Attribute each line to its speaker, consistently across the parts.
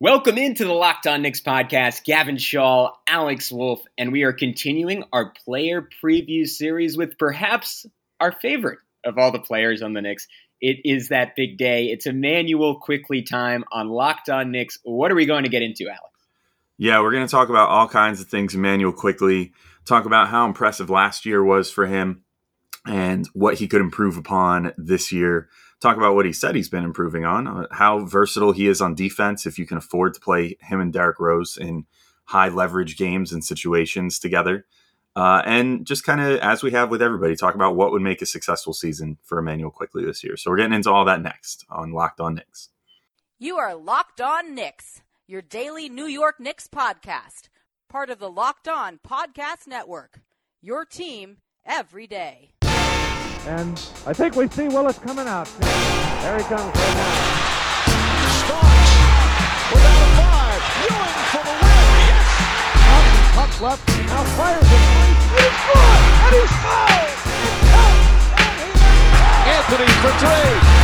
Speaker 1: Welcome into the Locked On Knicks podcast. Gavin Shaw, Alex Wolf, and we are continuing our player preview series with perhaps our favorite of all the players on the Knicks. It is that big day. It's Immanuel Quickley time on Locked On Knicks. What are we going to get into, Alex?
Speaker 2: Yeah, we're going to talk about all kinds of things. Immanuel Quickley talk about how impressive last year was for him and what he could improve upon this year. Talk about what he said he's been improving on, uh, how versatile he is on defense. If you can afford to play him and Derrick Rose in high leverage games and situations together. Uh, and just kind of as we have with everybody, talk about what would make a successful season for Immanuel Quickley this year. So we're getting into all that next on Locked On Knicks.
Speaker 3: You are Locked On Knicks, your daily New York Knicks podcast, part of the Locked On Podcast Network. Your team every day.
Speaker 4: And I think we see Willis coming out. There he comes right now.
Speaker 5: Starks without a five. Ewing for the win. Yes.
Speaker 4: Up, puck left. Now fires it. And he's good. And he's fouled. It counts. And he
Speaker 5: Anthony for three.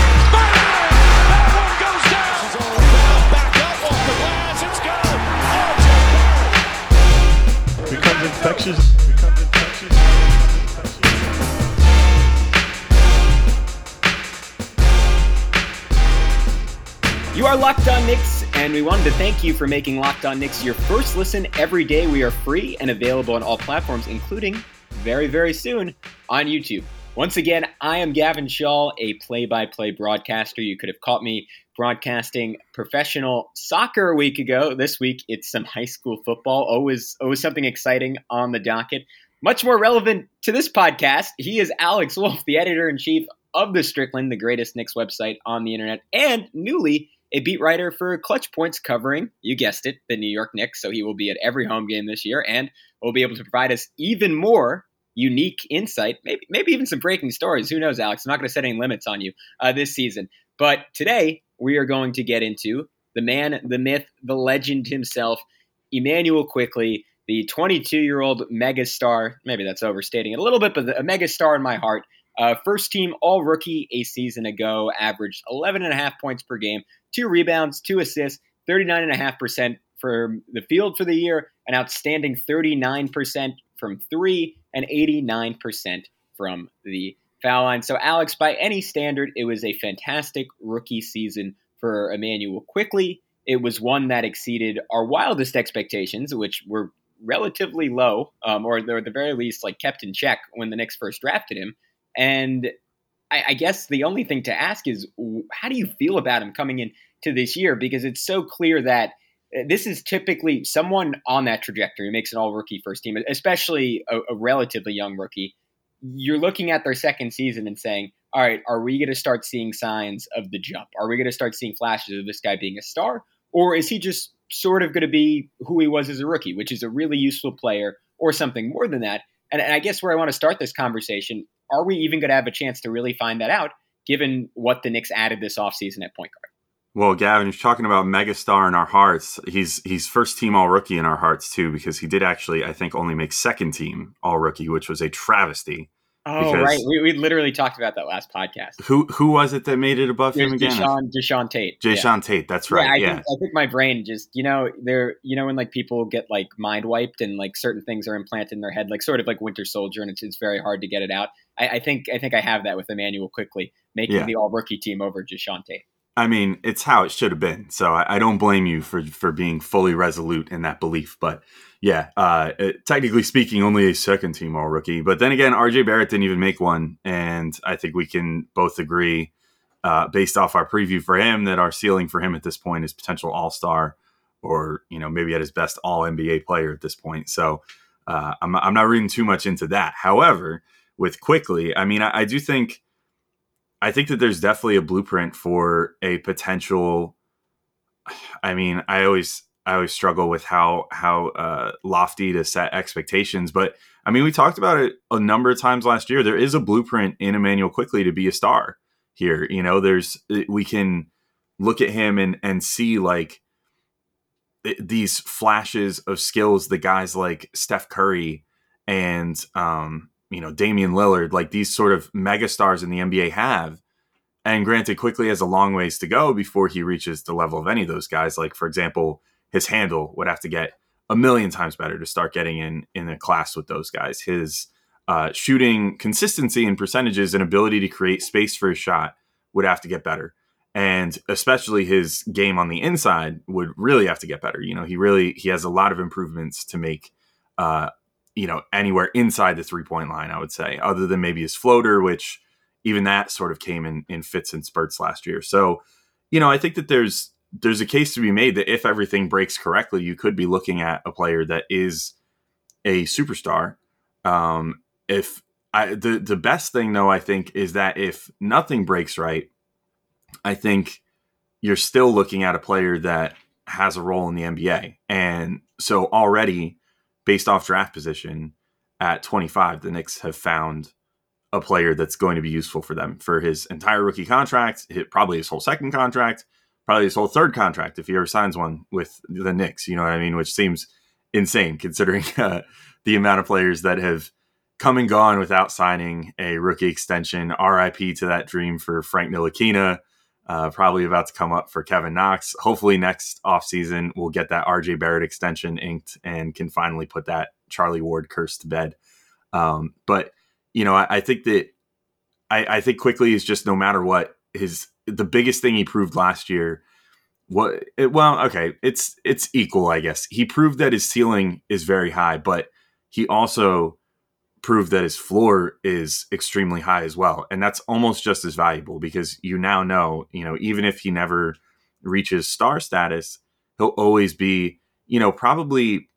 Speaker 1: Locked On Knicks, and we wanted to thank you for making Locked On Knicks your first listen every day. We are free and available on all platforms, including very, very soon on YouTube. Once again, I am Gavin Shaw, a play by play broadcaster. You could have caught me broadcasting professional soccer a week ago. This week, it's some high school football. Always, always something exciting on the docket. Much more relevant to this podcast, he is Alex Wolf, the editor in chief of the Strickland, the greatest Knicks website on the internet, and newly a beat writer for Clutch Points covering, you guessed it, the New York Knicks. So he will be at every home game this year and will be able to provide us even more unique insight, maybe maybe even some breaking stories. Who knows, Alex? I'm not going to set any limits on you uh, this season. But today we are going to get into the man, the myth, the legend himself, Immanuel Quickley, the 22 year old megastar. Maybe that's overstating it a little bit, but a megastar in my heart. Uh, first team all rookie a season ago, averaged 11 and a half points per game, two rebounds, two assists, 39.5% from the field for the year, an outstanding 39% from three, and 89% from the foul line. So, Alex, by any standard, it was a fantastic rookie season for Immanuel Quickley. It was one that exceeded our wildest expectations, which were relatively low, um, or at the very least, like kept in check when the Knicks first drafted him. And I, I guess the only thing to ask is, how do you feel about him coming in to this year? Because it's so clear that uh, this is typically someone on that trajectory who makes an all rookie first team, especially a, a relatively young rookie. You're looking at their second season and saying, all right, are we going to start seeing signs of the jump? Are we going to start seeing flashes of this guy being a star? Or is he just sort of going to be who he was as a rookie, which is a really useful player or something more than that? And, and I guess where I want to start this conversation, are we even going to have a chance to really find that out given what the Knicks added this offseason at point guard?
Speaker 2: Well, Gavin, you're talking about megastar in our hearts. He's he's first team all rookie in our hearts too, because he did actually, I think, only make second team all rookie, which was a travesty.
Speaker 1: Oh, right. We, we literally talked about that last podcast.
Speaker 2: Who who was it that made it above
Speaker 1: It
Speaker 2: him again?
Speaker 1: Deshaun, Deshaun Tate.
Speaker 2: Jay
Speaker 1: Yeah.
Speaker 2: Tate. That's
Speaker 1: Yeah,
Speaker 2: right.
Speaker 1: I
Speaker 2: Yeah.
Speaker 1: think I think my brain just you know there you know when like people get like mind wiped and like certain things are implanted in their head like sort of like Winter Soldier and it's, it's very hard to get it out. I, I think I think I have that with Immanuel Quickley making
Speaker 2: Yeah.
Speaker 1: the All Rookie team over Deshaun Tate.
Speaker 2: I mean, it's how it should have been. So I, I don't blame you for for being fully resolute in that belief. But yeah, uh, it- technically speaking, only a second team all rookie. But then again, RJ Barrett didn't even make one, and I think we can both agree, uh, based off our preview for him, that our ceiling for him at this point is potential All Star, or you know maybe at his best All NBA player at this point. So uh, I'm I'm not reading too much into that. However, with Quickley, I mean, I, I do think. I think that there's definitely a blueprint for a potential. I mean, I always I always struggle with how how uh, lofty to set expectations, but I mean, we talked about it a number of times last year. There is a blueprint in Immanuel Quickley to be a star here. You know, there's we can look at him and and see like these flashes of skills the guys like Steph Curry and um, you know Damian Lillard, like these sort of megastars in the NBA have, and granted, Quickley has a long ways to go before he reaches the level of any of those guys. Like, for example, his handle would have to get a million times better to start getting in in a class with those guys. His uh, shooting consistency and percentages and ability to create space for his shot would have to get better. And especially his game on the inside would really have to get better. You know, he really he has a lot of improvements to make. Uh, you know, anywhere inside the three point line, I would say, other than maybe his floater, which even that sort of came in in fits and spurts last year. So, you know, I think that there's there's a case to be made that if everything breaks correctly, you could be looking at a player that is a superstar. Um, if I, the the best thing though, I think, is that if nothing breaks right, I think you're still looking at a player that has a role in the NBA, and so already based off draft position at 25, the Knicks have found a player that's going to be useful for them for his entire rookie contract, probably his whole second contract, probably his whole third contract if he ever signs one with the Knicks. You know what I mean? Which seems insane considering uh, the amount of players that have come and gone without signing a rookie extension. RIP to that dream for Frank Ntilikina. Uh, probably about to come up for Kevin Knox. Hopefully, next offseason, we'll get that RJ Barrett extension inked and can finally put that Charlie Ward curse to bed. Um, but, you know, I, I think that I, I think Quickley is just no matter what, his the biggest thing he proved last year what it, well okay it's it's equal i guess he proved that his ceiling is very high but he also proved that his floor is extremely high as well and that's almost just as valuable because you now know you know even if he never reaches star status he'll always be you know probably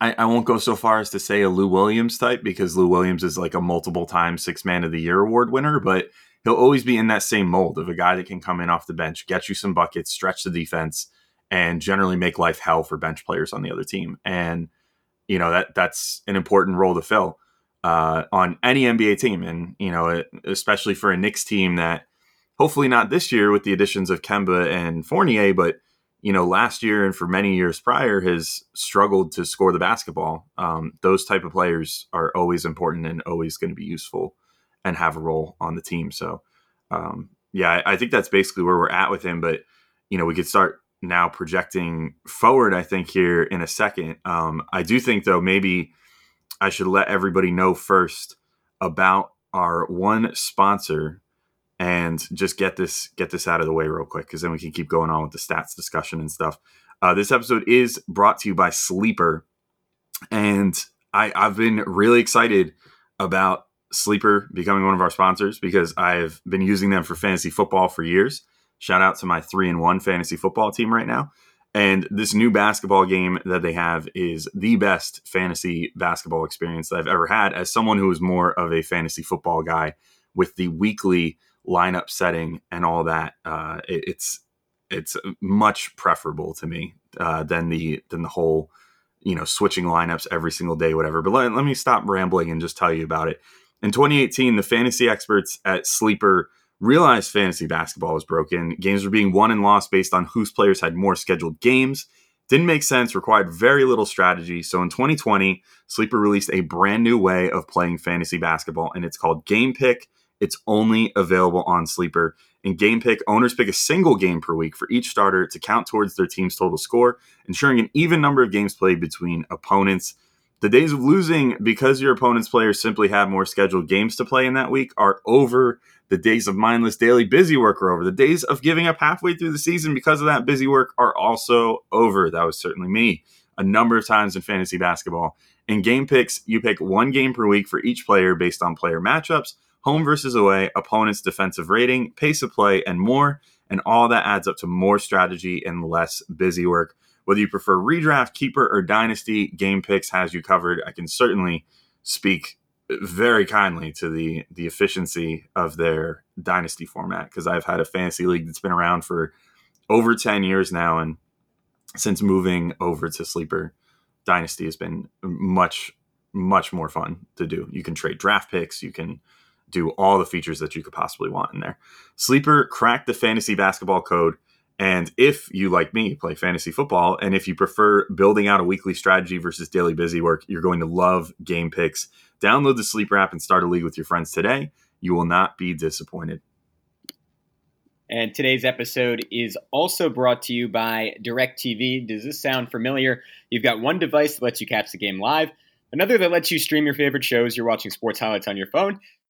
Speaker 2: I, I won't go so far as to say a lou williams type because lou williams is like a multiple time six man of the year award winner but he'll always be in that same mold of a guy that can come in off the bench, get you some buckets, stretch the defense, and generally make life hell for bench players on the other team. And you know that that's an important role to fill uh, on any NBA team, and you know especially for a Knicks team that hopefully not this year with the additions of Kemba and Fournier, but you know last year and for many years prior has struggled to score the basketball. Um, those type of players are always important and always going to be useful and have a role on the team. So, um, yeah, I, I, think that's basically where we're at with him. But you know, we could start now projecting forward. I think here in a second. Um, I do think though maybe I should let everybody know first about our one sponsor and just get this get this out of the way real quick because then we can keep going on with the stats discussion and stuff. Uh, this episode is brought to you by Sleeper, and I, I've been really excited about Sleeper becoming one of our sponsors because I've been using them for fantasy football for years. Shout out to my three and one fantasy football team right now. And this new basketball game that they have is the best fantasy basketball experience that I've ever had as someone who is more of a fantasy football guy with the weekly lineup setting and all that. Uh, it, it's it's much preferable to me uh, than the than the whole you know switching lineups every single day, whatever. But let, let me stop rambling and just tell you about it. In 2018, the fantasy experts at Sleeper realized fantasy basketball was broken. Games were being won and lost based on whose players had more scheduled games. Didn't make sense, required very little strategy. So in 2020, Sleeper released a brand new way of playing fantasy basketball, and it's called Game Pick. It's only available on Sleeper. In Game Pick, owners pick a single game per week for each starter to count towards their team's total score, ensuring an even number of games played between opponents. The days of losing because your opponent's players simply have more scheduled games to play in that week are over. The days of mindless daily busy work are over. The days of giving up halfway through the season because of that busy work are also over. That was certainly me a number of times in fantasy basketball. In game picks, you pick one game per week for each player based on player matchups, home versus away, opponent's defensive rating, pace of play, and more. And all that adds up to more strategy and less busy work. Whether you prefer redraft, keeper, or dynasty, Game Picks has you covered. I can certainly speak very kindly to the the efficiency of their dynasty format because I've had a fantasy league that's been around for over 10 years now and since moving over to sleeper dynasty has been much much more fun to do you can trade draft picks you can do all the features that you could possibly want in there sleeper cracked the fantasy basketball code and if you, like me, play fantasy football, and if you prefer building out a weekly strategy versus daily busy work, you're going to love Game Picks. Download the Sleeper app and start a league with your friends today. You will not be disappointed.
Speaker 1: And today's episode is also brought to you by DirecTV. Does this sound familiar? You've got one device that lets you catch the game live, another that lets you stream your favorite shows. You're watching sports highlights on your phone,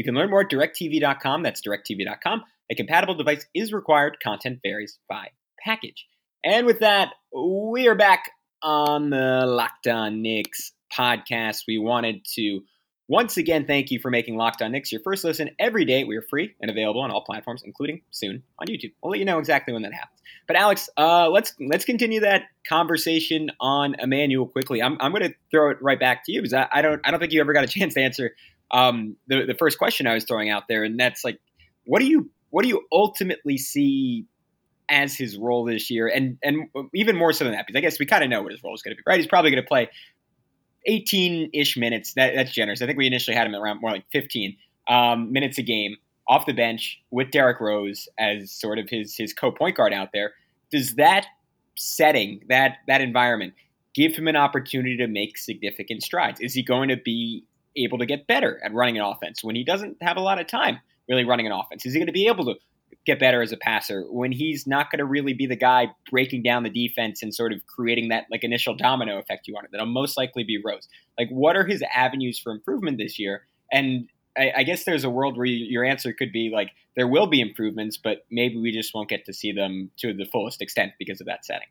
Speaker 1: You can learn more at directtv.com. That's directtv.com. A compatible device is required. Content varies by package. And with that, we are back on the Locked On Knicks podcast. We wanted to once again, thank you for making Locked On Knicks your first listen every day. We are free and available on all platforms, including soon on YouTube. We'll let you know exactly when that happens. But Alex, uh, let's let's continue that conversation on Immanuel Quickley. I'm, I'm going to throw it right back to you because I, I, don't I don't think you ever got a chance to answer um, the the first question I was throwing out there, and that's like, what do you what do you ultimately see as his role this year, and and even more so than that, because I guess we kind of know what his role is going to be, right? He's probably going to play 18 ish minutes. That, that's generous. I think we initially had him around more like 15 um, minutes a game off the bench with Derrick Rose as sort of his his co point guard out there. Does that setting that that environment give him an opportunity to make significant strides? Is he going to be able to get better at running an offense when he doesn't have a lot of time really running an offense? Is he going to be able to get better as a passer when he's not going to really be the guy breaking down the defense and sort of creating that like initial domino effect you wanted. That'll most likely be Rose. Like, what are his avenues for improvement this year? And I, I guess there's a world where you, your answer could be like there will be improvements, but maybe we just won't get to see them to the fullest extent because of that setting.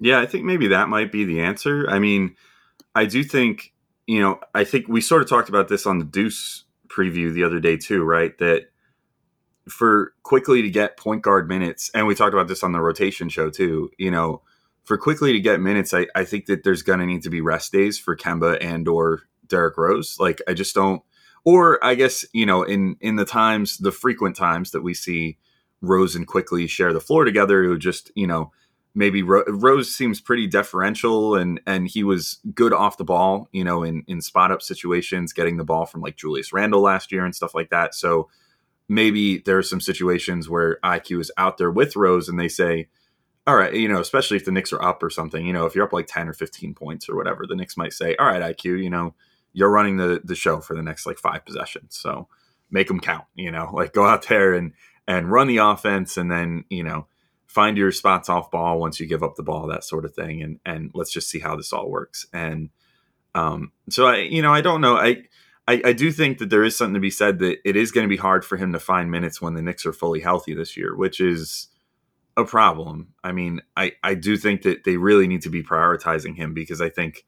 Speaker 2: Yeah, I think maybe that might be the answer. I mean, I do think you know, I think we sort of talked about this on the Deuce preview the other day too, right? That for Quickley to get point guard minutes, and we talked about this on the rotation show too, you know, for Quickley to get minutes, I, I think that there's gonna need to be rest days for Kemba and or Derrick Rose. Like I just don't or I guess, you know, in in the times, the frequent times that we see Rose and Quickley share the floor together, it would just, you know, maybe Ro- Rose seems pretty deferential and and he was good off the ball, you know, in in spot up situations, getting the ball from like Julius Randle last year and stuff like that. So maybe there are some situations where IQ is out there with Rose and they say, all right, you know, especially if the Knicks are up or something, you know, if you're up like 10 or 15 points or whatever, the Knicks might say, all right, IQ, you know, you're running the, the show for the next like five possessions. So make them count, you know, like go out there and, and run the offense and then, you know, find your spots off ball once you give up the ball, that sort of thing. And, and let's just see how this all works. And, um, so I, you know, I don't know. I, I, I, do think that there is something to be said that it is going to be hard for him to find minutes when the Knicks are fully healthy this year, which is a problem. I mean, I, I do think that they really need to be prioritizing him because I think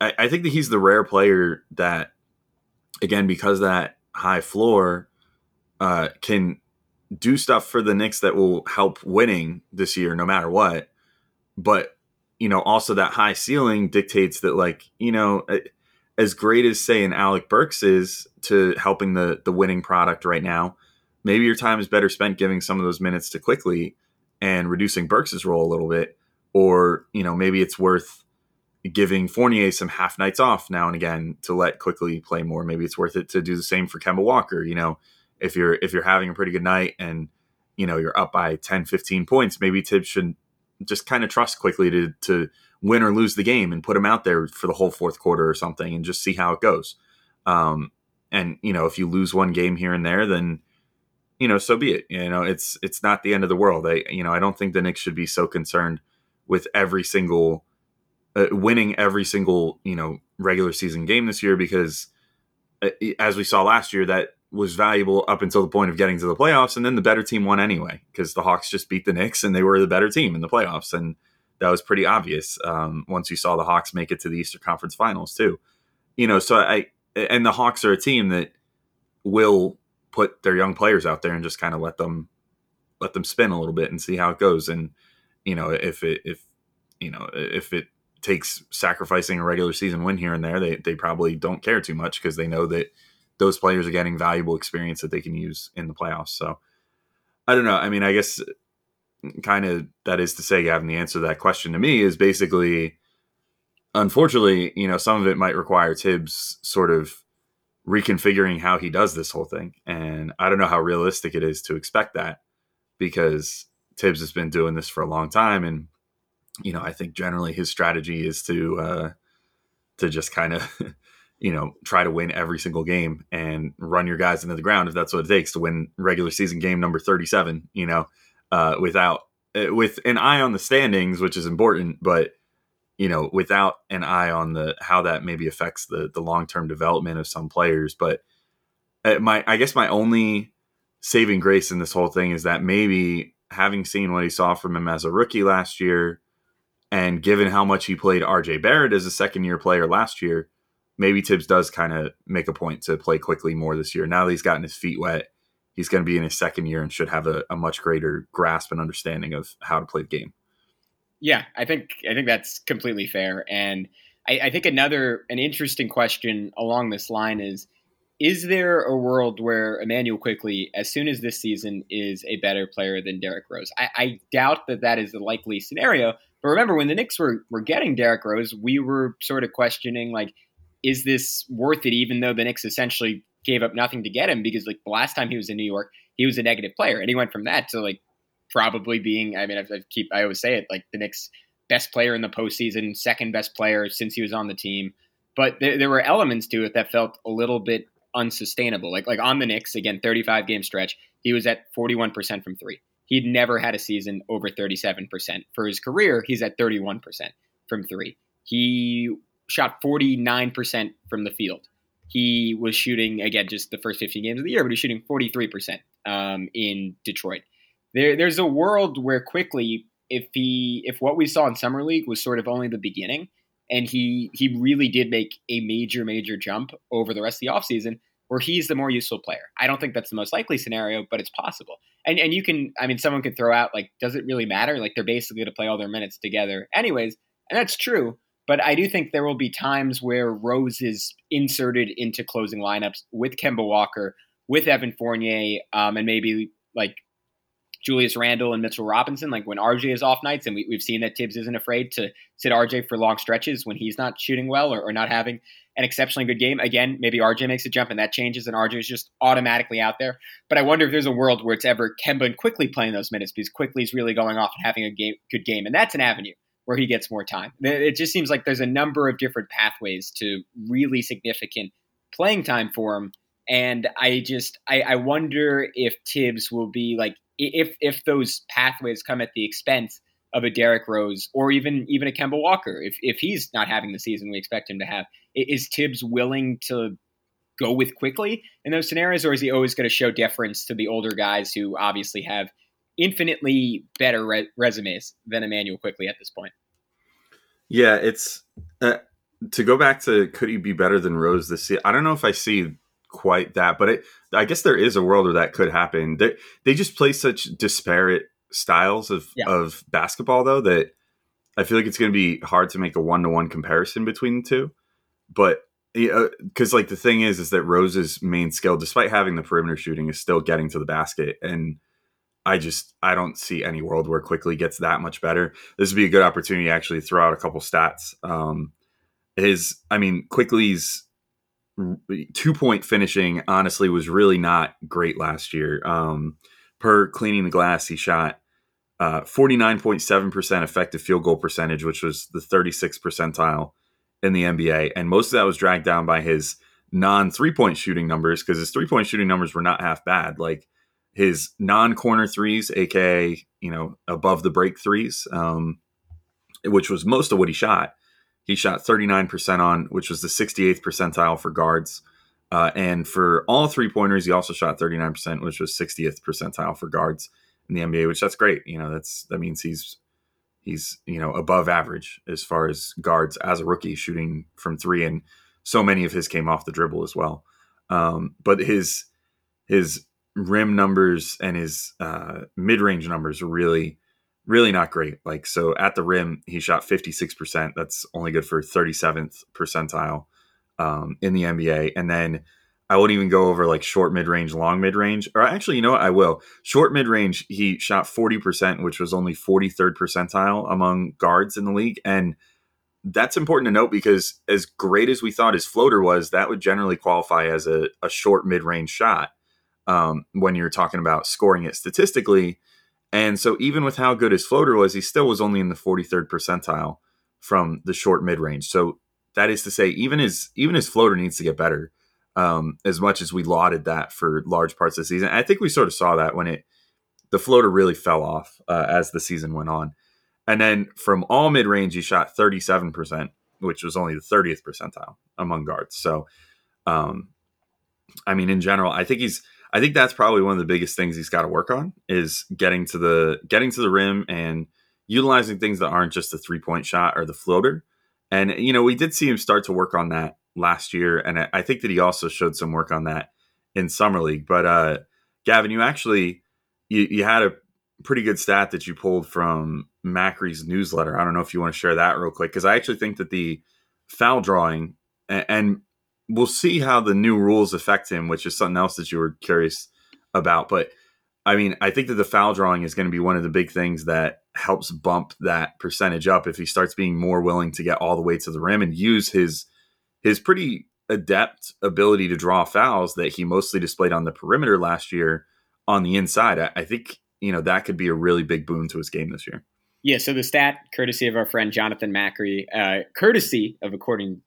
Speaker 2: I, I think that he's the rare player that again, because that high floor uh, can do stuff for the Knicks that will help winning this year no matter what. But, you know, also that high ceiling dictates that like, you know, as great as say an Alec Burks is to helping the the winning product right now, maybe your time is better spent giving some of those minutes to Quickley and reducing Burks's role a little bit, or you know maybe it's worth giving Fournier some half nights off now and again to let Quickley play more. Maybe it's worth it to do the same for Kemba Walker. You know, if you're if you're having a pretty good night and you know you're up by 10, 15 points, maybe Thibs should just kind of trust Quickley to to win or lose the game and put him out there for the whole fourth quarter or something and just see how it goes. Um, and you know, if you lose one game here and there, then you know, so be it. You know, it's it's not the end of the world. I you know, I don't think the Knicks should be so concerned with every single uh, winning every single you know regular season game this year because uh, as we saw last year, that was valuable up until the point of getting to the playoffs, and then the better team won anyway because the Hawks just beat the Knicks and they were the better team in the playoffs and that was pretty obvious um, once you saw the Hawks make it to the Eastern Conference Finals too. You know, so I and the Hawks are a team that will put their young players out there and just kind of let them let them spin a little bit and see how it goes. And you know, if it if you know if it takes sacrificing a regular season win here and there, they they probably don't care too much because they know that those players are getting valuable experience that they can use in the playoffs. So I don't know. I mean, I guess kind of that is to say having the answer to that question to me is basically unfortunately, you know, some of it might require Thibs sort of reconfiguring how he does this whole thing. And I don't know how realistic it is to expect that because Thibs has been doing this for a long time and you know, I think generally his strategy is to uh to just kind of you know, try to win every single game and run your guys into the ground if that's what it takes to win regular season game number 37, you know, uh, without, uh, with an eye on the standings, which is important, but, you know, without an eye on the, how that maybe affects the, the long-term development of some players. But uh, my, I guess my only saving grace in this whole thing is that maybe having seen what he saw from him as a rookie last year and given how much he played RJ Barrett as a second year player last year, maybe Thibs does kind of make a point to play Quickley more this year. Now that he's gotten his feet wet, he's going to be in his second year and should have a, a, much greater grasp and understanding of how to play the game.
Speaker 1: Yeah, I think I think that's completely fair, and I, I think another an interesting question along this line is: Is there a world where Immanuel Quickley, as soon as this season, is a better player than Derrick Rose? I, I doubt that that is the likely scenario. But remember, when the Knicks were were getting Derrick Rose, we were sort of questioning like is this worth it? Even though the Knicks essentially gave up nothing to get him because like the last time he was in New York, he was a negative player, and he went from that to like probably being. I mean, I, I keep I always say it like the Knicks' best player in the postseason, second best player since he was on the team. But there, there were elements to it that felt a little bit unsustainable. Like like on the Knicks again, 35 game stretch, he was at 41 percent from three. He'd never had a season over 37 percent for his career. He's at 31 percent from three. He shot 49% from the field. He was shooting, again, just the first 15 games of the year, but he's shooting 43% um, in Detroit. There, there's a world where Quickley, if he, if what we saw in summer league was sort of only the beginning, and he he really did make a major major jump over the rest of the offseason where he's the more useful player. I don't think that's the most likely scenario, but it's possible. And and you can I mean someone could throw out like does it really matter? Like they're basically to play all their minutes together anyways, and that's true. But I do think there will be times where Rose is inserted into closing lineups with Kemba Walker, with Evan Fournier, um, and maybe like Julius Randle and Mitchell Robinson, like when RJ is off nights, and we, have seen that Thibs isn't afraid to sit RJ for long stretches when he's not shooting well or, or, not having an exceptionally good game. Again, maybe RJ makes a jump and that changes, and RJ is just automatically out there. But I wonder if there's a world where it's ever Kemba and Quickley playing those minutes because Quickley is really going off and having a game, good game, and that's an avenue where he gets more time. It just seems like there's a number of different pathways to really significant playing time for him. And I just I, I wonder if Thibs will be like if if those pathways come at the expense of a Derrick Rose or even even a Kemba Walker, if if he's not having the season we expect him to have, is Thibs willing to go with Quickley in those scenarios, or is he always going to show deference to the older guys who obviously have infinitely better re- resumes than Immanuel Quickley at this point.
Speaker 2: Yeah, it's uh, to go back to could he be better than Rose this year? I don't know if I see quite that, but it, I guess there is a world where that could happen. They they just play such disparate styles of yeah. of basketball though that I feel like it's going to be hard to make a one to one comparison between the two. But because uh, like the thing is, is that Rose's main skill, despite having the perimeter shooting, is still getting to the basket and I just I don't see any world where Quickley gets that much better. This would be a good opportunity to actually throw out a couple stats. Um, his, I mean, Quickley's two point finishing honestly was really not great last year. Um, per cleaning the glass, he shot uh, 49.7% effective field goal percentage, which was the 36th percentile in the NBA. And most of that was dragged down by his non three point shooting numbers because his three point shooting numbers were not half bad. Like his non-corner threes, aka you know above the break threes, um, which was most of what he shot. He shot 39% on, which was the 68th percentile for guards. Uh, and for all three pointers, he also shot 39%, which was 60th percentile for guards in the NBA, which that's great. You know, that's that means he's he's you know above average as far as guards as a rookie shooting from three, and so many of his came off the dribble as well. Um, but his his rim numbers and his uh, mid range numbers are really, really not great. Like, so at the rim, he shot 56%. That's only good for 37th percentile um, in the NBA. And then I won't even go over like short mid range, long mid range. Or actually, you know what? I will. Short mid range, he shot 40%, which was only 43rd percentile among guards in the league. And that's important to note because as great as we thought his floater was, that would generally qualify as a, a short mid range shot um, when you're talking about scoring it statistically. And so even with how good his floater was, he still was only in the 43rd percentile from the short mid range. So that is to say, even his even his floater needs to get better. Um, as much as we lauded that for large parts of the season, I think we sort of saw that when it the floater really fell off uh, as the season went on. And then from all mid range, he shot 37%, which was only the 30th percentile among guards. So, um, I mean, in general, I think he's, I think that's probably one of the biggest things he's got to work on is getting to the, getting to the rim and utilizing things that aren't just the three point shot or the floater. And, you know, we did see him start to work on that last year. And I think that he also showed some work on that in summer league. But, uh, Gavin, you actually, you, you had a pretty good stat that you pulled from Macri's newsletter. I don't know if you want to share that real quick because I actually think that the foul drawing and, and we'll see how the new rules affect him, which is something else that you were curious about. But I mean, I think that the foul drawing is going to be one of the big things that helps bump that percentage up if he starts being more willing to get all the way to the rim and use his his pretty adept ability to draw fouls that he mostly displayed on the perimeter last year on the inside. I, I think you know that could be a really big boon to his game this year.
Speaker 1: Yeah. So the stat, courtesy of our friend Jonathan Macri, uh, courtesy of according,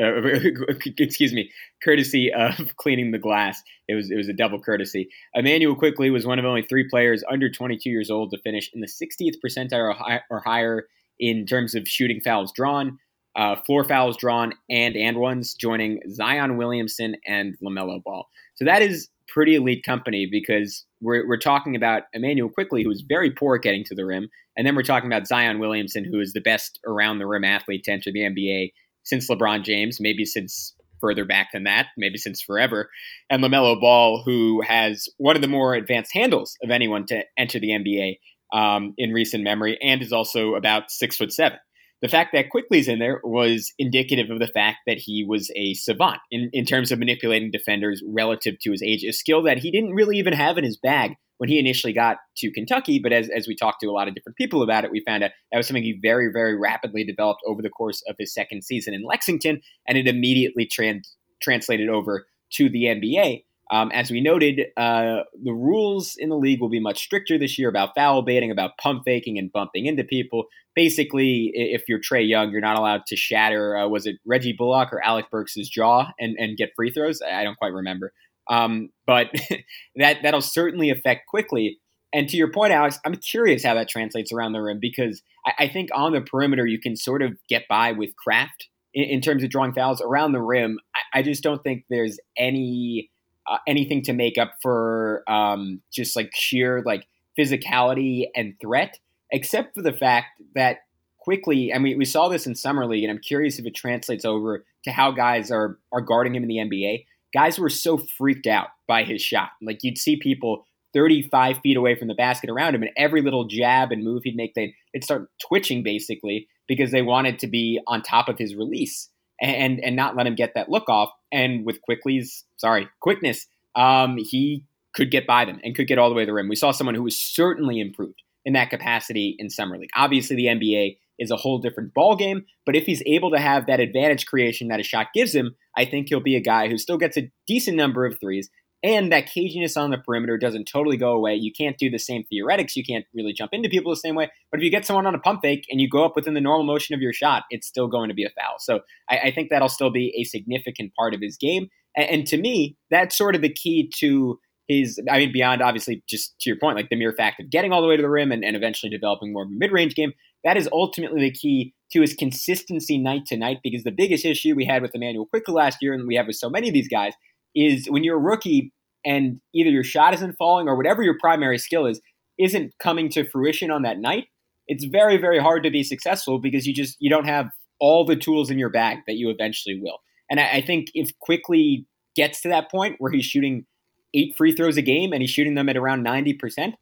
Speaker 1: uh, excuse me, courtesy of cleaning the glass. It was it was a double courtesy. Immanuel Quickley was one of only three players under 22 years old to finish in the 60th percentile or, high, or higher in terms of shooting fouls drawn. Uh, floor fouls drawn and and ones, joining Zion Williamson and Lamelo Ball. So that is pretty elite company because we're, we're talking about Immanuel Quickley, who is very poor at getting to the rim. And then we're talking about Zion Williamson, who is the best around the rim athlete to enter the NBA since LeBron James, maybe since further back than that, maybe since forever. And LaMelo Ball, who has one of the more advanced handles of anyone to enter the NBA um, in recent memory, and is also about six foot seven the fact that Quickley's in there was indicative of the fact that he was a savant in, in terms of manipulating defenders relative to his age, a skill that he didn't really even have in his bag when he initially got to Kentucky. But as, as we talked to a lot of different people about it, we found out that was something he very, very rapidly developed over the course of his second season in Lexington, and it immediately trans- translated over to the NBA. Um, as we noted, uh, the rules in the league will be much stricter this year about foul baiting, about pump faking, and bumping into people. Basically, if you're Trae Young, you're not allowed to shatter. Uh, was it Reggie Bullock or Alec Burks' jaw and, and get free throws? I don't quite remember. Um, but that that'll certainly affect Quickley. And to your point, Alex, I'm curious how that translates around the rim because I, I think on the perimeter you can sort of get by with craft in, in terms of drawing fouls around the rim. I, I just don't think there's any uh, anything to make up for um, just like sheer like physicality and threat, except for the fact that Quickley, I mean, we saw this in summer league, and I'm curious if it translates over to how guys are are guarding him in the NBA. Guys were so freaked out by his shot, like you'd see people 35 feet away from the basket around him, and every little jab and move he'd make, they'd, they'd start twitching basically because they wanted to be on top of his release and and not let him get that look off. And with Quickley's sorry quickness, um, he could get by them and could get all the way to the rim. We saw someone who was certainly improved in that capacity in summer league. Obviously, the NBA is a whole different ball game, but if he's able to have that advantage creation that a shot gives him, I think he'll be a guy who still gets a decent number of threes and that caginess on the perimeter doesn't totally go away. You can't do the same theoretics. You can't really jump into people the same way. But if you get someone on a pump fake and you go up within the normal motion of your shot, it's still going to be a foul. So I, I think that'll still be a significant part of his game. And, and, to me, that's sort of the key to his. I mean, beyond obviously just to your point, like the mere fact of getting all the way to the rim and, and eventually developing more of a mid range game. That is ultimately the key to his consistency night to night. Because the biggest issue we had with Immanuel Quickley last year, and we have with so many of these guys, is when you're a rookie and either your shot isn't falling or whatever your primary skill is isn't coming to fruition on that night, it's very very hard to be successful because you just you don't have all the tools in your bag that you eventually will. And I, I think if Quickley gets to that point where he's shooting eight free throws a game and he's shooting them at around ninety percent,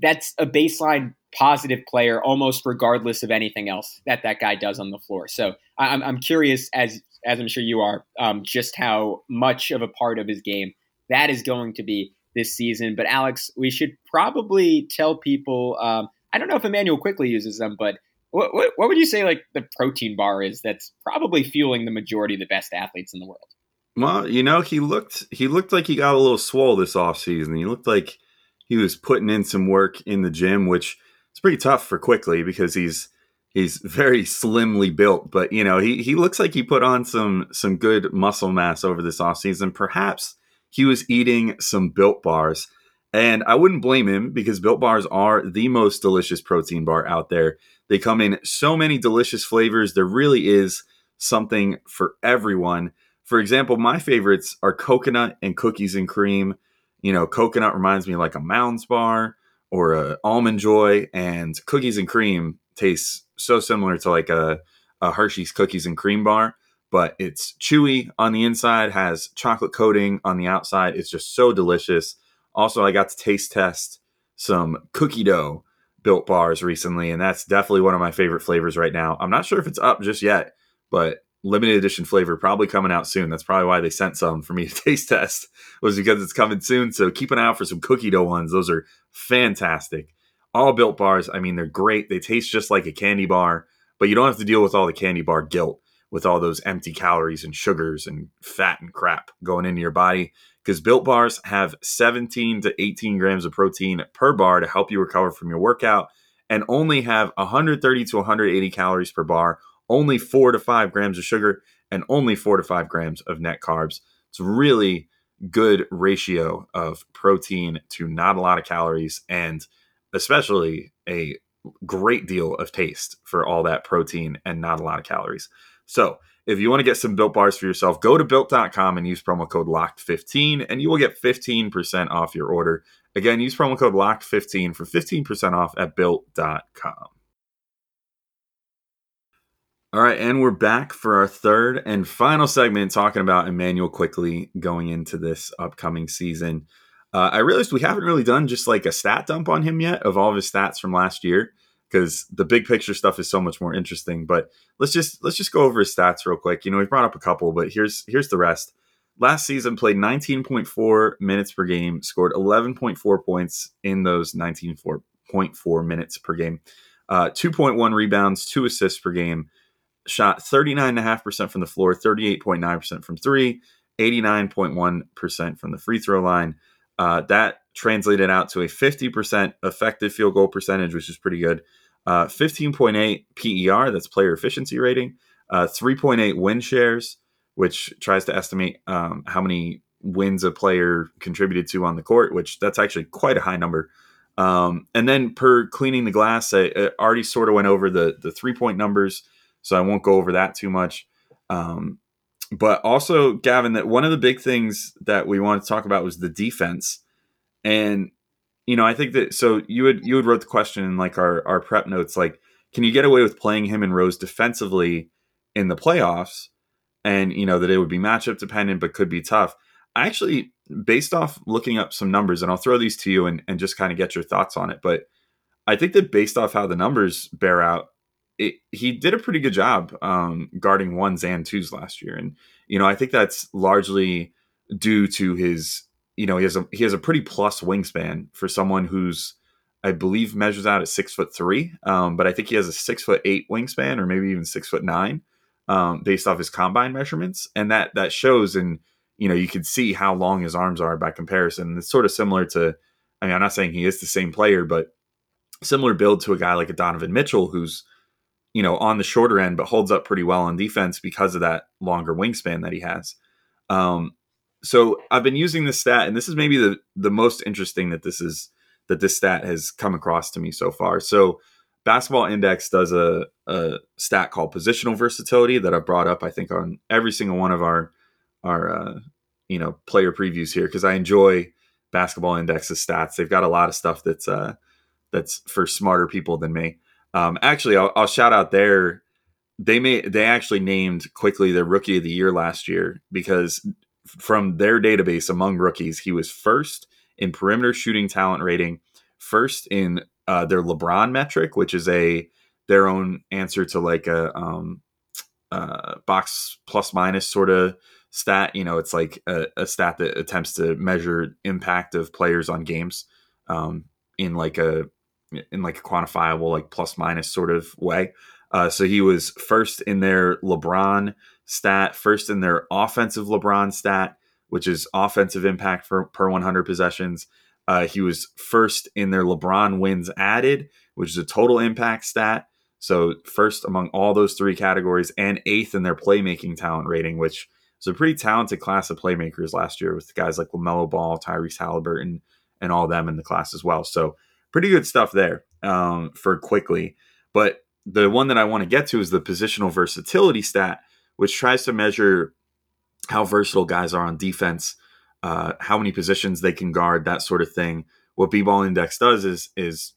Speaker 1: that's a baseline positive player almost regardless of anything else that that guy does on the floor. So I'm, I'm curious, as as I'm sure you are, um, just how much of a part of his game that is going to be this season. But Alex, we should probably tell people. Um, I don't know if Immanuel Quickley uses them, but what, what, what would you say like the protein bar is that's probably fueling the majority of the best athletes in the world?
Speaker 2: Well, you know, he looked he looked like he got a little swole this offseason. He looked like he was putting in some work in the gym, which is pretty tough for Quickley because he's he's very slimly built. But you know, he he looks like he put on some some good muscle mass over this offseason. Perhaps he was eating some built bars. And I wouldn't blame him because built bars are the most delicious protein bar out there. They come in so many delicious flavors. There really is something for everyone. For example, my favorites are coconut and cookies and cream. You know, coconut reminds me like a Mounds bar or a almond joy, and cookies and cream tastes so similar to like a, a Hershey's cookies and cream bar, but it's chewy on the inside, has chocolate coating on the outside. It's just so delicious. Also, I got to taste test some cookie dough built bars recently, and that's definitely one of my favorite flavors right now. I'm not sure if it's up just yet, but limited edition flavor probably coming out soon. That's probably why they sent some for me to taste test was because it's coming soon. So keep an eye out for some cookie dough ones. Those are fantastic. All built bars. I mean, they're great. They taste just like a candy bar, but you don't have to deal with all the candy bar guilt with all those empty calories and sugars and fat and crap going into your body. Because built bars have 17 to 18 grams of protein per bar to help you recover from your workout and only have 130 to 180 calories per bar only four to five grams of sugar, and only four to five grams of net carbs. It's really good ratio of protein to not a lot of calories, and especially a great deal of taste for all that protein and not a lot of calories. So, if you want to get some built bars for yourself, go to built.com and use promo code LOCKED15 and you will get 15% off your order. Again, use promo code LOCKED15 for 15% off at built.com. All right, and we're back for our third and final segment talking about Immanuel Quickley going into this upcoming season. Uh, I realized we haven't really done just like a stat dump on him yet of all of his stats from last year because the big picture stuff is so much more interesting. But let's just let's just go over his stats real quick. You know, we brought up a couple, but here's here's the rest. Last season played 19.4 minutes per game, scored 11.4 points in those 19.4 minutes per game, uh, 2.1 rebounds, two assists per game shot 39.5% from the floor, 38.9% from three, 89.1% from the free throw line. Uh, that translated out to a 50% effective field goal percentage, which is pretty good. Uh, 15.8 PER, that's player efficiency rating. Uh, 3.8 win shares, which tries to estimate um, how many wins a player contributed to on the court, which that's actually quite a high number. Um, and then per cleaning the glass, I, I already sort of went over the the three point numbers so I won't go over that too much. Um, but also, Gavin, that one of the big things that we wanted to talk about was the defense, and you know, I think that so you would you would wrote the question in like our our prep notes, like, can you get away with playing him and Rose defensively in the playoffs? And you know that it would be matchup dependent, but could be tough. I actually, based off looking up some numbers, and I'll throw these to you and, and just kind of get your thoughts on it. But I think that based off how the numbers bear out, it, he did a pretty good job um, guarding ones and twos last year, and you know I think that's largely due to his you know he has a he has a pretty plus wingspan for someone who's I believe measures out at six foot three, um, but I think he has a six foot eight wingspan or maybe even six foot nine um, based off his combine measurements, and that that shows and you know you can see how long his arms are by comparison. It's sort of similar to I mean I'm not saying he is the same player, but similar build to a guy like a Donovan Mitchell who's you know, on the shorter end, but holds up pretty well on defense because of that longer wingspan that he has. Um, so I've been using this stat, and this is maybe the the most interesting that this is that this stat has come across to me so far. So Basketball Index does a, a stat called positional versatility that I've brought up, I think, on every single one of our our uh, you know player previews here because I enjoy Basketball Index's stats. They've got a lot of stuff that's uh, that's for smarter people than me. Um, actually, I'll, I'll shout out there. They made they actually named Quickley their rookie of the year last year because from their database among rookies, he was first in perimeter shooting talent rating, first in uh, their LeBron metric, which is a their own answer to like a um, uh, box plus minus sort of stat. You know, it's like a, a, stat that attempts to measure impact of players on games um, in like a in like a quantifiable like plus minus sort of way. Uh, so he was first in their LeBron stat, first in their offensive LeBron stat, which is offensive impact for, per 100 possessions. Uh, he was first in their LeBron wins added, which is a total impact stat. So first among all those three categories, and eighth in their playmaking talent rating, which was a pretty talented class of playmakers last year with guys like LaMelo Ball, Tyrese Halliburton, and all them in the class as well. So pretty good stuff there um, for Quickley. But the one that I want to get to is the positional versatility stat, which tries to measure how versatile guys are on defense, uh, how many positions they can guard, that sort of thing. What B-ball index does is is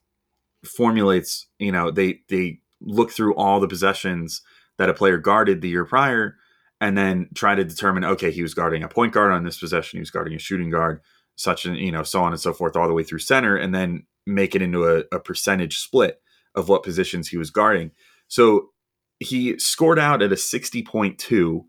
Speaker 2: formulates, you know, they they look through all the possessions that a player guarded the year prior and then try to determine okay, he was guarding a point guard on this possession, he was guarding a shooting guard, such and you know, so on and so forth, all the way through center, and then make it into a, a percentage split of what positions he was guarding. So he scored out at a 60.2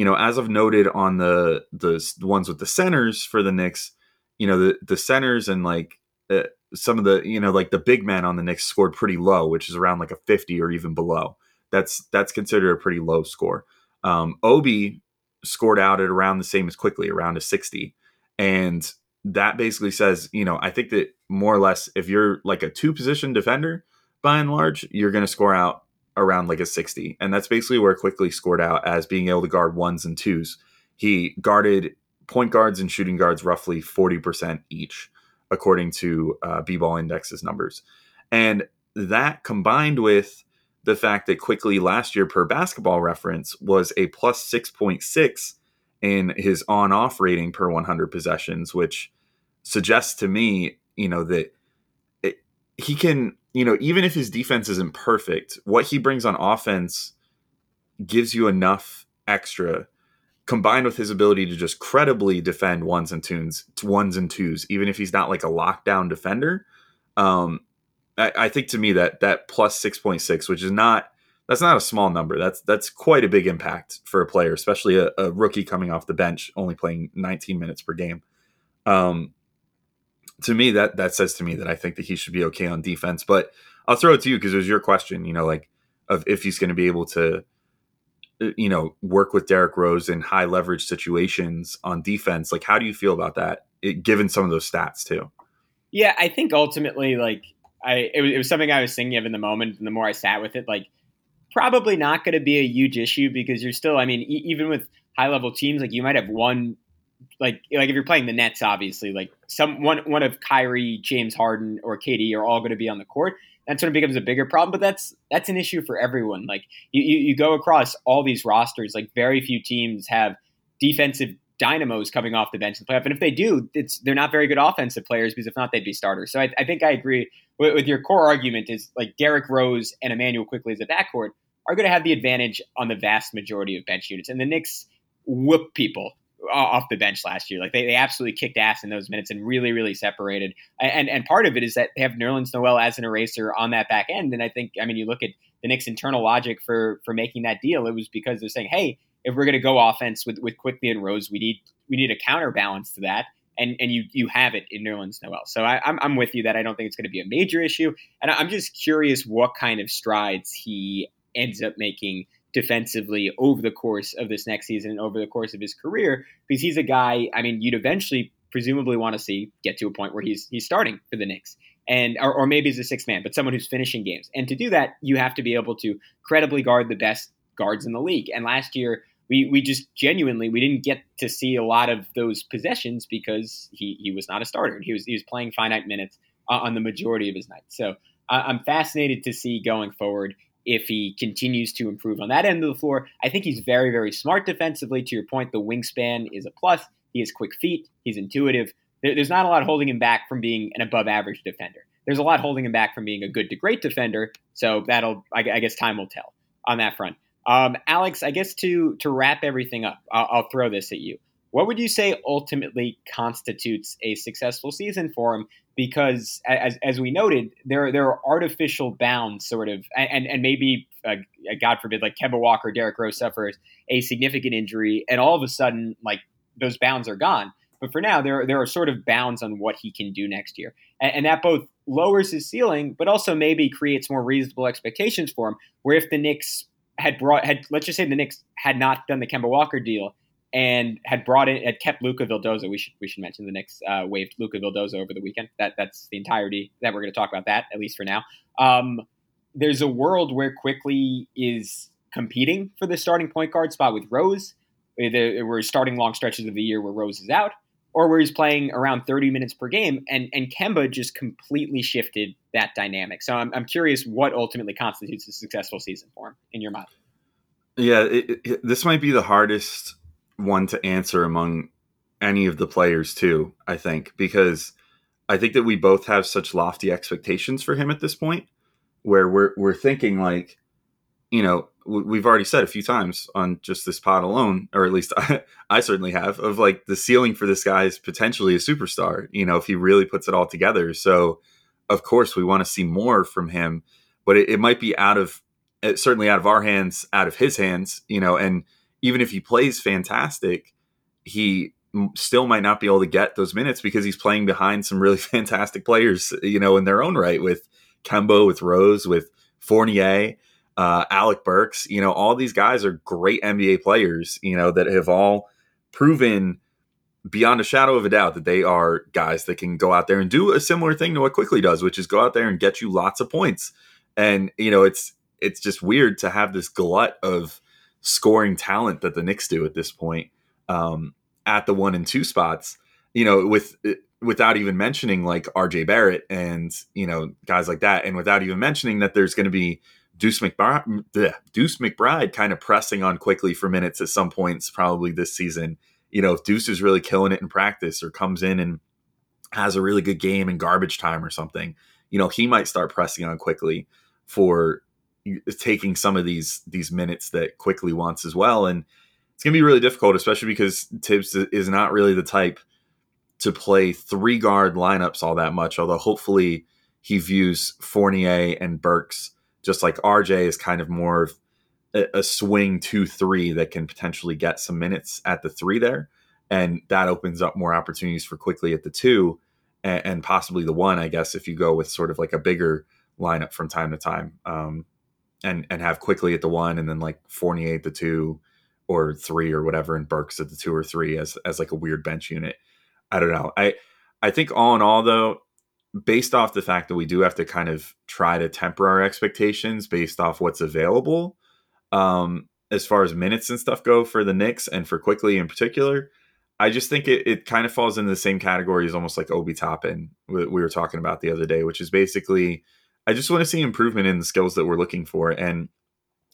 Speaker 2: you know, as I've noted on the the ones with the centers for the Knicks, you know, the the centers and like uh, some of the you know like the big men on the Knicks scored pretty low, which is around like a 50 or even below. That's that's considered a pretty low score. Um, Obi scored out at around the same as Quickley around a 60, and that basically says, you know, I think that more or less, if you're like a two position defender, by and large, you're going to score out around like a 60. And that's basically where Quickley scored out as being able to guard ones and twos. He guarded point guards and shooting guards roughly 40% each, according to uh, B Ball Index's numbers. And that combined with the fact that Quickley last year per basketball reference was a plus 6.6 in his on off rating per 100 possessions, which suggests to me, you know, that it, he can you know, even if his defense isn't perfect, what he brings on offense gives you enough extra combined with his ability to just credibly defend ones and twos, ones and twos, even if he's not like a lockdown defender. Um, I, I think to me that that plus six point six, which is not that's not a small number. That's that's quite a big impact for a player, especially a, a rookie coming off the bench, only playing 19 minutes per game. Um, to me that that says to me that I think that he should be okay on defense. But I'll throw it to you because it was your question. You know, like of if he's going to be able to, uh, you know, work with Derrick Rose in high leverage situations on defense. Like, how do you feel about that, it, given some of those stats too?
Speaker 1: Yeah, I think ultimately, like, I it was, it was something I was thinking of in the moment, and the more I sat with it, like, probably not going to be a huge issue because you're still, I mean, e- even with high level teams, like you might have one like like if you're playing the Nets, obviously, like some one one of Kyrie, James Harden, or KD are all going to be on the court. That's when it becomes a bigger problem. But that's that's an issue for everyone. Like you, you, you go across all these rosters, like very few teams have defensive dynamos coming off the bench in the playoff. And if they do, it's they're not very good offensive players because if not, they'd be starters. So I, I think I agree with, with, your core argument is like Derrick Rose and Immanuel Quickley as a backcourt are going to have the advantage on the vast majority of bench units. And the Knicks whoop people off the bench last year. Like they, they absolutely kicked ass in those minutes and really, really separated. And and part of it is that they have Nerlens Noel as an eraser on that back end. And I think, I mean, you look at the Knicks' internal logic for for making that deal. It was because they're saying, hey, if we're going to go offense with with Quickley and Rose, we need we need a counterbalance to that. And, and you you have it in Nerlens Noel. So I, I'm, I'm with you that I don't think it's going to be a major issue. And I'm just curious what kind of strides he ends up making defensively over the course of this next season and over the course of his career because he's a guy I mean you'd eventually presumably want to see get to a point where he's he's starting for the Knicks and or, or maybe he's a sixth man but someone who's finishing games and to do that you have to be able to credibly guard the best guards in the league and last year we, we just genuinely we didn't get to see a lot of those possessions because he, he was not a starter and he was he was playing finite minutes uh, on the majority of his nights so uh, I'm fascinated to see going forward if he continues to improve on that end of the floor. I think he's very, very smart defensively. To your point, the wingspan is a plus. He has quick feet. He's intuitive. There's not a lot holding him back from being an above average defender. There's a lot holding him back from being a good to great defender. So that'll, I guess, time will tell on that front. Um, Alex, I guess to to wrap everything up, I'll, I'll throw this at you. What would you say ultimately constitutes a successful season for him? Because as, as we noted, there there are artificial bounds, sort of, and and maybe uh, God forbid, like Kemba Walker, Derrick Rose suffers a significant injury, and all of a sudden, like those bounds are gone. But for now, there there are sort of bounds on what he can do next year, and, and that both lowers his ceiling, but also maybe creates more reasonable expectations for him. Where if the Knicks had brought had let's just say the Knicks had not done the Kemba Walker deal and had brought in had kept Luca Vildoza. We should we should mention the Knicks uh, waived Luca Vildoza over the weekend. That that's the entirety that we're going to talk about that at least for now. Um, there's a world where Quickley is competing for the starting point guard spot with Rose. We're starting long stretches of the year where Rose is out, or where he's playing around 30 minutes per game, and and Kemba just completely shifted that dynamic. So I'm I'm curious what ultimately constitutes a successful season for him in your mind.
Speaker 2: Yeah, it, it, this might be the hardest one to answer among any of the players too i think because i think that we both have such lofty expectations for him at this point where we're we're thinking like you know we've already said a few times on just this pod alone or at least I, I certainly have of like the ceiling for this guy is potentially a superstar you know if he really puts it all together so of course we want to see more from him but it, it might be out of certainly out of our hands out of his hands you know and even if he plays fantastic, he still might not be able to get those minutes because he's playing behind some really fantastic players, you know, in their own right with Kemba, with Rose, with Fournier, uh, Alec Burks. You know, all these guys are great NBA players, you know, that have all proven beyond a shadow of a doubt that they are guys that can go out there and do a similar thing to what Quickley does, which is go out there and get you lots of points. And, you know, it's it's just weird to have this glut of scoring talent that the Knicks do at this point um, at the one and two spots. You know, with without even mentioning like RJ Barrett and you know guys like that, and without even mentioning that there's going to be Deuce McBride, Deuce McBride kind of pressing on Quickley for minutes at some points probably this season. You know, if Deuce is really killing it in practice or comes in and has a really good game in garbage time or something, you know, he might start pressing on Quickley for taking some of these these minutes that Quickley wants as well, and it's gonna be really difficult, especially because Thibs is not really the type to play three guard lineups all that much. Although hopefully he views Fournier and Burks just like RJ is kind of more of a, swing two three that can potentially get some minutes at the three there, and that opens up more opportunities for Quickley at the two and, and possibly the one. I guess if you go with sort of like a bigger lineup from time to time. Um, and and have Quickley at the one and then like Fournier at the two or three or whatever and Burks at the two or three as as like a weird bench unit. I don't know. I I think all in all though, based off the fact that we do have to kind of try to temper our expectations based off what's available, um, as far as minutes and stuff go for the Knicks and for Quickley in particular, I just think it, it kind of falls into the same category as almost like Obi Toppin we were talking about the other day, which is basically I just want to see improvement in the skills that we're looking for. And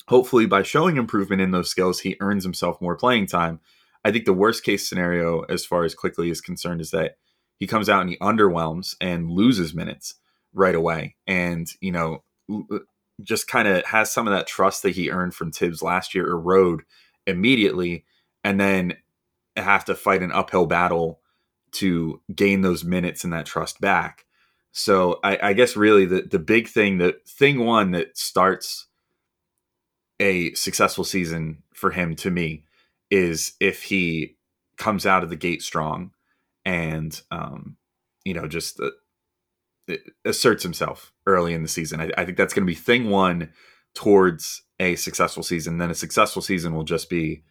Speaker 2: hopefully, by showing improvement in those skills, he earns himself more playing time. I think the worst case scenario, as far as Quickley is concerned, is that he comes out and he underwhelms and loses minutes right away. And, you know, just kind of has some of that trust that he earned from Thibs last year erode immediately and then have to fight an uphill battle to gain those minutes and that trust back. So I, I guess really the the big thing the thing one that starts a successful season for him to me is if he comes out of the gate strong and um, you know just uh, Uh, asserts himself early in the season. I, I think that's going to be thing one towards a successful season. Then a successful season will just be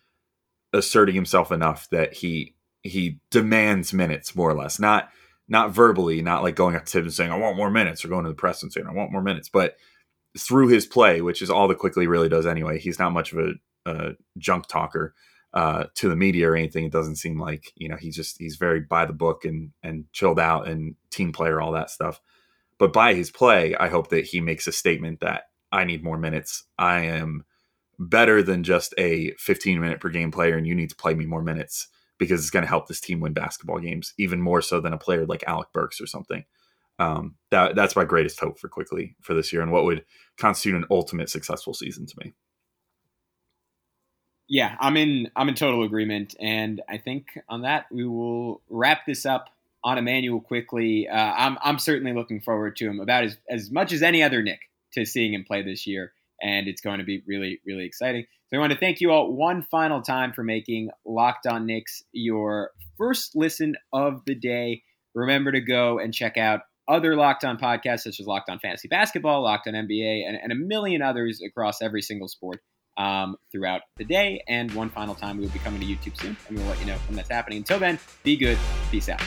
Speaker 2: asserting himself enough that he he demands minutes more or less, not not verbally, not like going up to him and saying, I want more minutes, or going to the press and saying, I want more minutes, but through his play, which is all the Quickley really does anyway. He's not much of a, a junk talker uh, to the media or anything. It doesn't seem like, you know, he's just, he's very by the book and, and chilled out and team player, all that stuff. But by his play, I hope that he makes a statement that I need more minutes. I am better than just a 15 minute per game player, and you need to play me more minutes because it's going to help this team win basketball games even more so than a player like Alec Burks or something. Um, that that's my greatest hope for Quickley for this year and what would constitute an ultimate successful season to me.
Speaker 1: Yeah, I'm in. I'm in total agreement, and I think on that we will wrap this up on Immanuel Quickley. Uh, I'm I'm certainly looking forward to him about as as much as any other Knick to seeing him play this year, and it's going to be really really exciting. So I want to thank you all one final time for making Locked On Knicks your first listen of the day. Remember to go and check out other Locked On podcasts such as Locked On Fantasy Basketball, Locked On NBA, and, and a million others across every single sport um, throughout the day. And one final time, we will be coming to YouTube soon, and we'll let you know when that's happening. Until then, be good. Peace out.